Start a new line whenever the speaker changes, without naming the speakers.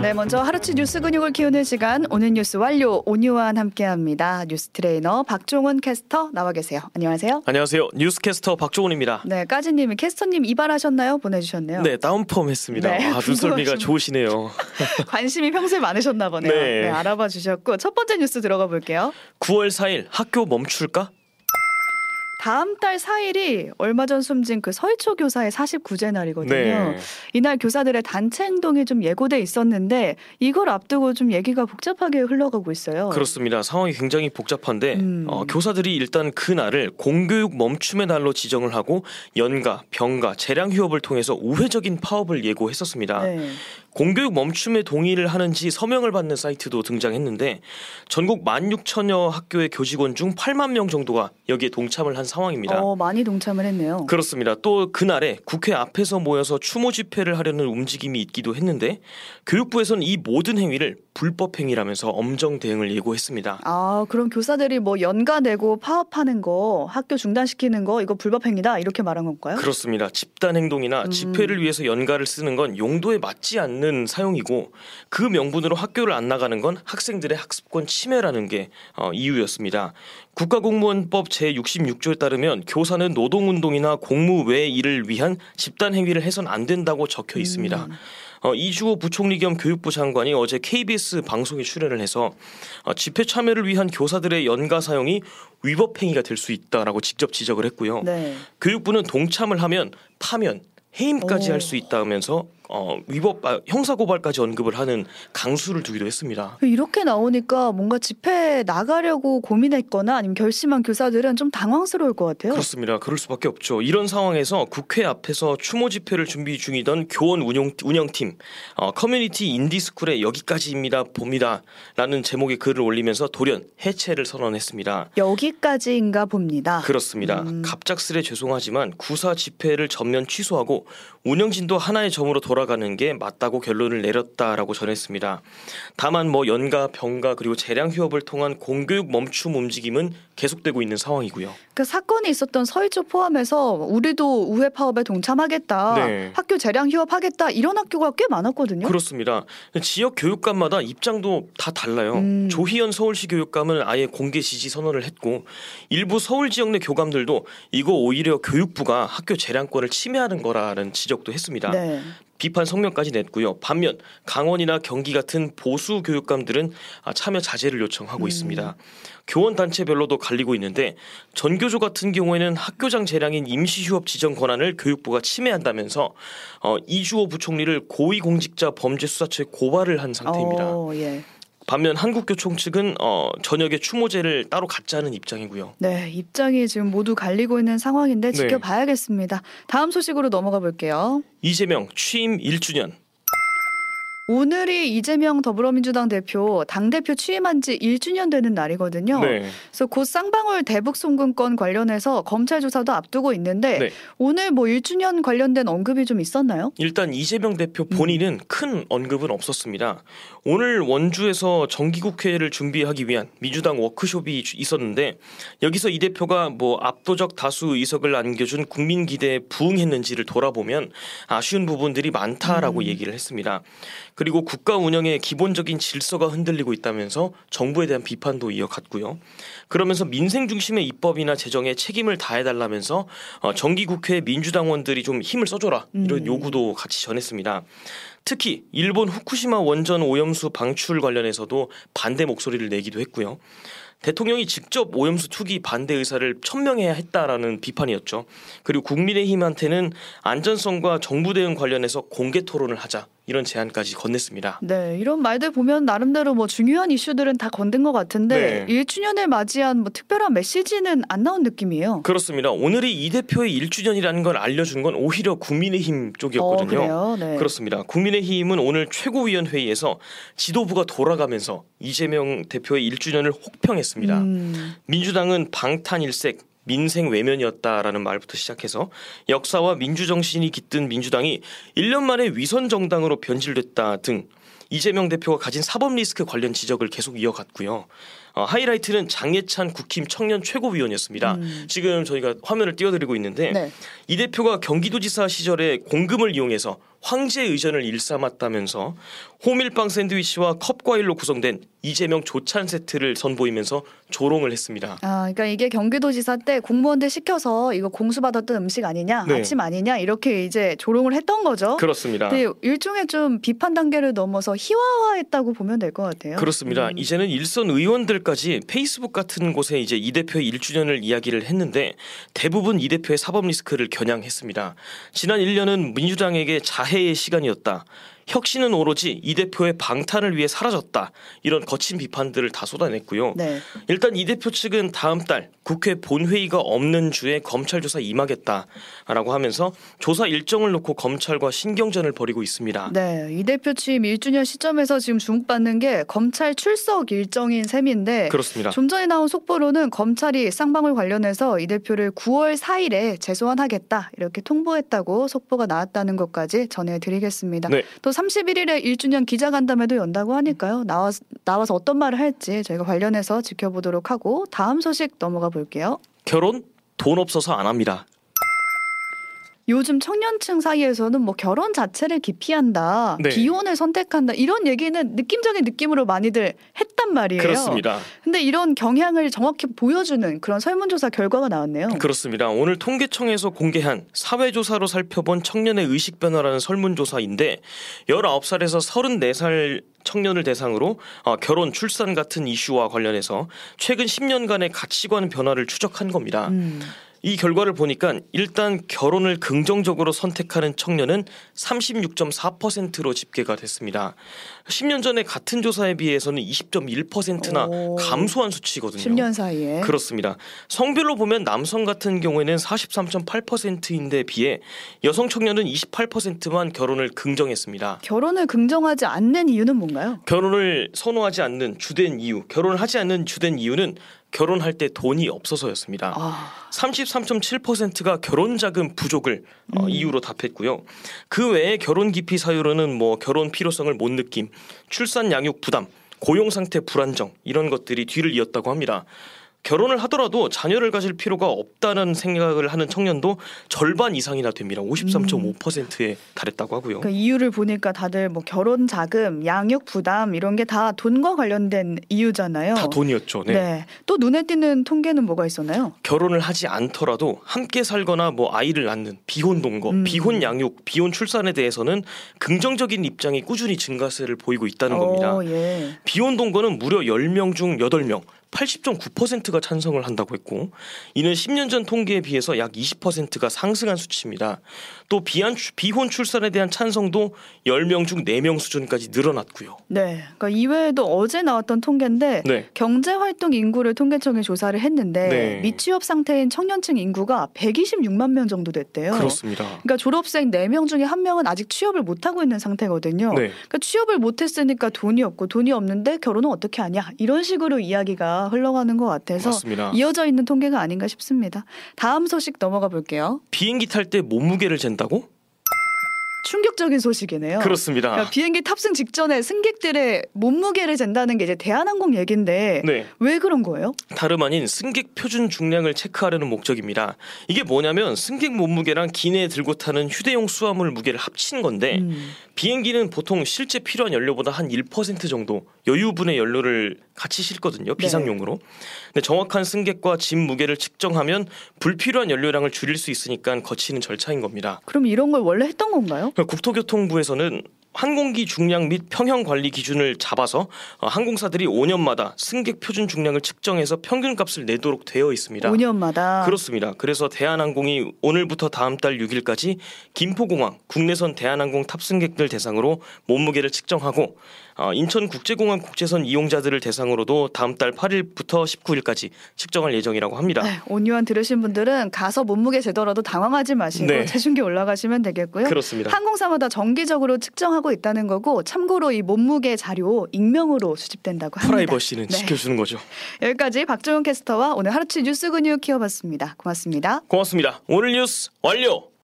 네, 먼저 하루치 뉴스 근육을 키우는 시간 오늘 뉴스 완료 오뉴완 함께합니다. 뉴스 트레이너 박종훈 캐스터 나와 계세요. 안녕하세요.
안녕하세요. 뉴스 캐스터 박종훈입니다.
네, 까지님이 캐스터님 이발하셨나요? 보내주셨네요.
네, 다운펌 했습니다.
네,
아, 눈썰미가 좋으시네요.
관심이 평소에 많으셨나 보네요.
네.
네, 알아봐 주셨고 첫 번째 뉴스 들어가 볼게요.
9월 4일 학교 멈출까?
다음 달 4일이 얼마 전 숨진 그 서희초 교사의 49재 날이거든요.
네.
이날 교사들의 단체 행동이 좀 예고돼 있었는데 이걸 앞두고 좀 얘기가 복잡하게 흘러가고 있어요.
그렇습니다. 상황이 굉장히 복잡한데
음.
어, 교사들이 일단 그 날을 공교육 멈춤의 날로 지정을 하고 연가, 병가, 재량 휴업을 통해서 우회적인 파업을 예고했었습니다.
네.
공교육 멈춤에 동의를 하는지 서명을 받는 사이트도 등장했는데 전국 16,000여 학교의 교직원 중 8만 명 정도가 여기에 동참을 한 상황입니다.
어, 많이 동참을 했네요.
그렇습니다. 또 그날에 국회 앞에서 모여서 추모 집회를 하려는 움직임이 있기도 했는데 교육부에서는 이 모든 행위를 불법 행위라면서 엄정 대응을 예고했습니다.
아, 그럼 교사들이 뭐 연가 내고 파업하는 거, 학교 중단시키는 거 이거 불법 행위다 이렇게 말한 건가요?
그렇습니다. 집단 행동이나
음.
집회를 위해서 연가를 쓰는 건 용도에 맞지 않는 사용이고 그 명분으로 학교를 안 나가는 건 학생들의 학습권 침해라는 게 어, 이유였습니다. 국가공무원법 제66조에 따르면 교사는 노동운동이나 공무 외 일을 위한 집단 행위를 해선 안 된다고 적혀 있습니다. 어, 이주호 부총리 겸 교육부 장관이 어제 KBS 방송에 출연을 해서 어, 집회 참여를 위한 교사들의 연가 사용이 위법 행위가 될 수 있다라고 직접 지적을 했고요.
네.
교육부는 동참을 하면 파면 해임까지
오.
할수 있다면서 어, 위법 아, 형사 고발까지 언급을 하는 강수를 두기도 했습니다.
이렇게 나오니까 뭔가 집회 나가려고 고민했거나 아니면 결심한 교사들은 좀 당황스러울 것 같아요.
그렇습니다. 그럴 수밖에 없죠. 이런 상황에서 국회 앞에서 추모 집회를 준비 중이던 교원 운영, 운영팀 어, 커뮤니티 인디스쿨에 여기까지인가 봅니다라는 제목의 글을 올리면서 돌연 해체를 선언했습니다.
여기까지인가 봅니다.
그렇습니다.
음.
갑작스레 죄송하지만 구사 집회를 전면 취소하고 운영진도 하나의 점으로 돌아 가는 게 맞다고 결론을 내렸다라고 전했습니다. 다만 뭐 연가, 병가 그리고 재량 휴업을 통한 공교육 멈춤 움직임은 계속되고 있는 상황이고요.
그 사건이 있었던 서희초 포함해서 우리도 우회 파업에 동참하겠다,
네.
학교 재량 휴업하겠다 이런 학교가 꽤 많았거든요.
그렇습니다. 지역 교육감마다 입장도 다 달라요.
음.
조희연 서울시 교육감은 아예 공개 지지 선언을 했고 일부 서울 지역 내 교감들도 이거 오히려 교육부가 학교 재량권을 침해하는 거라는 지적도 했습니다.
네.
비판 성명까지 냈고요. 반면 강원이나 경기 같은 보수 교육감들은 아, 참여 자제를 요청하고
음.
있습니다. 교원 단체별로도 갈리고 있는데 전교조 같은 경우에는 학교장 재량인 임시휴업 지정 권한을 교육부가 침해한다면서 어, 이주호 부총리를 고위공직자 범죄수사처에 고발을 한 상태입니다.
어, 예.
반면 한국교총 측은 어, 저녁에 추모제를 따로 갖자는 입장이고요.
네, 입장이 지금 모두 갈리고 있는 상황인데
네.
지켜봐야겠습니다. 다음 소식으로 넘어가 볼게요.
이재명 취임 1주년
오늘이 이재명 더불어민주당 대표 당대표 취임한 지 1주년 되는 날이거든요.
네.
그래서 곧 쌍방울 대북 송금건 관련해서 검찰 조사도 앞두고 있는데
네.
오늘 뭐 1주년 관련된 언급이 좀 있었나요?
일단 이재명 대표
음.
본인은 큰 언급은 없었습니다. 오늘 원주에서 정기국회를 준비하기 위한 민주당 워크숍이 주- 있었는데 여기서 이 대표가 뭐 압도적 다수 의석을 안겨준 국민 기대에 부응했는지를 돌아보면 아쉬운 부분들이 많다라고
음.
얘기를 했습니다. 그리고 국가 운영의 기본적인 질서가 흔들리고 있다면서 정부에 대한 비판도 이어갔고요. 그러면서 민생 중심의 입법이나 재정에 책임을 다해달라면서 어, 정기국회 민주당원들이 좀 힘을 써줘라 이런
음.
요구도 같이 전했습니다. 특히 일본 후쿠시마 원전 오염수 방출 관련해서도 반대 목소리를 내기도 했고요. 대통령이 직접 오염수 투기 반대 의사를 천명해야 했다라는 비판이었죠. 그리고 국민의힘한테는 안전성과 정부 대응 관련해서 공개 토론을 하자 이런 제안까지 건넸습니다.
네, 이런 말들 보면 나름대로 뭐 중요한 이슈들은 다 건든 것 같은데
네.
1주년을 맞이한 뭐 특별한 메시지는 안 나온 느낌이에요.
그렇습니다. 오늘이 이 대표의 1주년이라는 걸 알려준 건 오히려 국민의힘
어,
쪽이었거든요.
그래요. 네.
그렇습니다. 국민의힘은 오늘 최고위원 회의에서 지도부가 돌아가면서 이재명 대표의 1주년을 혹평했습니다.
음,
민주당은 방탄일색 민생 외면이었다라는 말부터 시작해서 역사와 민주 정신이 깃든 민주당이 1년 만에 위선 정당으로 변질됐다 등 이재명 대표가 가진 사법 리스크 관련 지적을 계속 이어갔고요. 어, 하이라이트는 장예찬 국힘 청년 최고위원이었습니다.
음.
지금 저희가 화면을 띄워드리고 있는데
네.
이 대표가 경기도지사 시절에 공금을 이용해서 황제 의전을 일삼았다면서 호밀빵 샌드위치와 컵 과일로 구성된 이재명 조찬 세트를 선보이면서 조롱을 했습니다.
아, 그러니까 이게 경기도지사 때 공무원들 시켜서 이거 공수받았던 음식 아니냐,
네.
아침 아니냐 이렇게 이제 조롱을 했던 거죠.
그렇습니다.
근데 일종의 좀 비판 단계를 넘어서 희화화했다고 보면 될 것 같아요.
그렇습니다.
음.
이제는 일선 의원들 까지 페이스북 같은 곳에 이제 이 대표의 1주년을 이야기를 했는데 대부분 이 대표의 사법 리스크를 겨냥했습니다. 지난 1년은 민주당에게 자해의 시간이었다. 혁신은 오로지 이 대표의 방탄을 위해 사라졌다. 이런 거친 비판들을 다 쏟아냈고요.
네.
일단 이 대표 측은 다음 달 국회 본회의가 없는 주에 검찰 조사 임하겠다라고 하면서 조사 일정을 놓고 검찰과 신경전을 벌이고 있습니다.
네, 이 대표 취임 1주년 시점에서 지금 주목받는 게 검찰 출석 일정인 셈인데
그렇습니다.
좀 전에 나온 속보로는 검찰이 쌍방울 관련해서 이 대표를 9월 4일에 재소환하겠다 이렇게 통보했다고 속보가 나왔다는 것까지 전해드리겠습니다.
네.
또 31일에 1주년 기자간담회도 연다고 하니까요. 나와, 나와서 어떤 말을 할지 저희가 관련해서 지켜보도록 하고 다음 소식 넘어가 볼게요.
결혼 돈 없어서 안 합니다.
요즘 청년층 사이에서는 뭐 결혼 자체를 기피한다,
네.
비혼을 선택한다 이런 얘기는 느낌적인 느낌으로 많이들 했단 말이에요.
그렇습니다.
근데 이런 경향을 정확히 보여주는 그런 설문조사 결과가 나왔네요.
그렇습니다. 오늘 통계청에서 공개한 사회조사로 살펴본 청년의 의식 변화라는 설문조사인데 19살에서 34살 청년을 대상으로 어, 결혼, 출산 같은 이슈와 관련해서 최근 10년간의 가치관 변화를 추적한 겁니다.
음,
이 결과를 보니까 일단 결혼을 긍정적으로 선택하는 청년은 36.4%로 집계가 됐습니다. 10년 전에 같은 조사에 비해서는 20.1%나
오.
감소한 수치거든요.
10년 사이에.
그렇습니다. 성별로 보면 남성 같은 경우에는 43.8%인데 비해 여성 청년은 28%만 결혼을 긍정했습니다.
결혼을 긍정하지 않는 이유는 뭔가요?
결혼을 선호하지 않는 주된 이유, 결혼을 하지 않는 주된 이유는 결혼할 때 돈이 없어서였습니다.
아,
33.7%가 결혼 자금 부족을 어,
음.
이유로 답했고요. 그 외에 결혼 기피 사유로는 뭐 결혼 필요성을 못 느낌, 출산 양육 부담, 고용 상태 불안정 이런 것들이 뒤를 이었다고 합니다. 결혼을 하더라도 자녀를 가질 필요가 없다는 생각을 하는 청년도 절반 이상이나 됩니다. 53.5%에 달했다고 하고요.
그 이유를 보니까 다들 뭐 결혼 자금, 양육 부담 이런 게 다 돈과 관련된 이유잖아요.
다 돈이었죠. 네.
네. 또 눈에 띄는 통계는 뭐가 있었나요?
결혼을 하지 않더라도 함께 살거나 뭐 아이를 낳는 비혼 동거,
음.
비혼 양육, 비혼 출산에 대해서는 긍정적인 입장이 꾸준히 증가세를 보이고 있다는 겁니다.
어, 예.
비혼 동거는 무려 10명 중 8명, 80.9%가 찬성을 한다고 했고 이는 10년 전 통계에 비해서 약 20%가 상승한 수치입니다. 또 비한, 비혼 출산에 대한 찬성도 10명 중 4명 수준까지 늘어났고요.
네. 그러니까 이외에도 어제 나왔던 통계인데
네.
경제 활동 인구를 통계청이 조사를 했는데
네.
미취업 상태인 청년층 인구가 126만 명 정도 됐대요.
그렇습니다.
그러니까 졸업생 4명 중에 한 명은 아직 취업을 못 하고 있는 상태거든요.
네.
그러니까 취업을 못 했으니까 돈이 없고 돈이 없는데 결혼은 어떻게 하냐 이런 식으로 이야기가 흘러가는 것 같아서
맞습니다.
이어져 있는 통계가 아닌가 싶습니다. 다음 소식 넘어가 볼게요.
비행기 탈 때 몸무게를 잰다고?
충격적인 소식이네요.
그렇습니다.
그러니까 비행기 탑승 직전에 승객들의 몸무게를 잰다는 게 이제 대한항공 얘긴데
네.
왜 그런 거예요?
다름 아닌 승객 표준 중량을 체크하려는 목적입니다. 이게 뭐냐면 승객 몸무게랑 기내에 들고 타는 휴대용 수화물 무게를 합친 건데
음.
비행기는 보통 실제 필요한 연료보다 한 1% 정도 여유분의 연료를 같이 실거든요. 비상용으로. 근데 정확한 승객과 짐 무게를 측정하면 불필요한 연료량을 줄일 수 있으니까 거치는 절차인 겁니다.
그럼 이런 걸 원래 했던 건가요?
국토교통부에서는 항공기 중량 및 평형 관리 기준을 잡아서 어, 항공사들이 5년마다 승객 표준 중량을 측정해서 평균 값을 내도록 되어 있습니다.
5년마다
그렇습니다. 그래서 대한항공이 오늘부터 다음 달 6일까지 김포공항 국내선 대한항공 탑승객들 대상으로 몸무게를 측정하고 어, 인천국제공항 국제선 이용자들을 대상으로도 다음 달 8일부터 19일까지 측정할 예정이라고 합니다.
네, 온유한 들으신 분들은 가서 몸무게 재더라도 당황하지 마시고
네.
체중계 올라가시면 되겠고요.
그렇습니다.
항공사마다 정기적으로 측정하고 있다는 거고 참고로 이 몸무게 자료 익명으로 수집된다고 합니다.
프라이버시는
네.
지켜주는 거죠.
여기까지 박종훈 캐스터와 오늘 하루치 뉴스 근육 키워봤습니다. 고맙습니다.
고맙습니다. 오늘 뉴스 완료.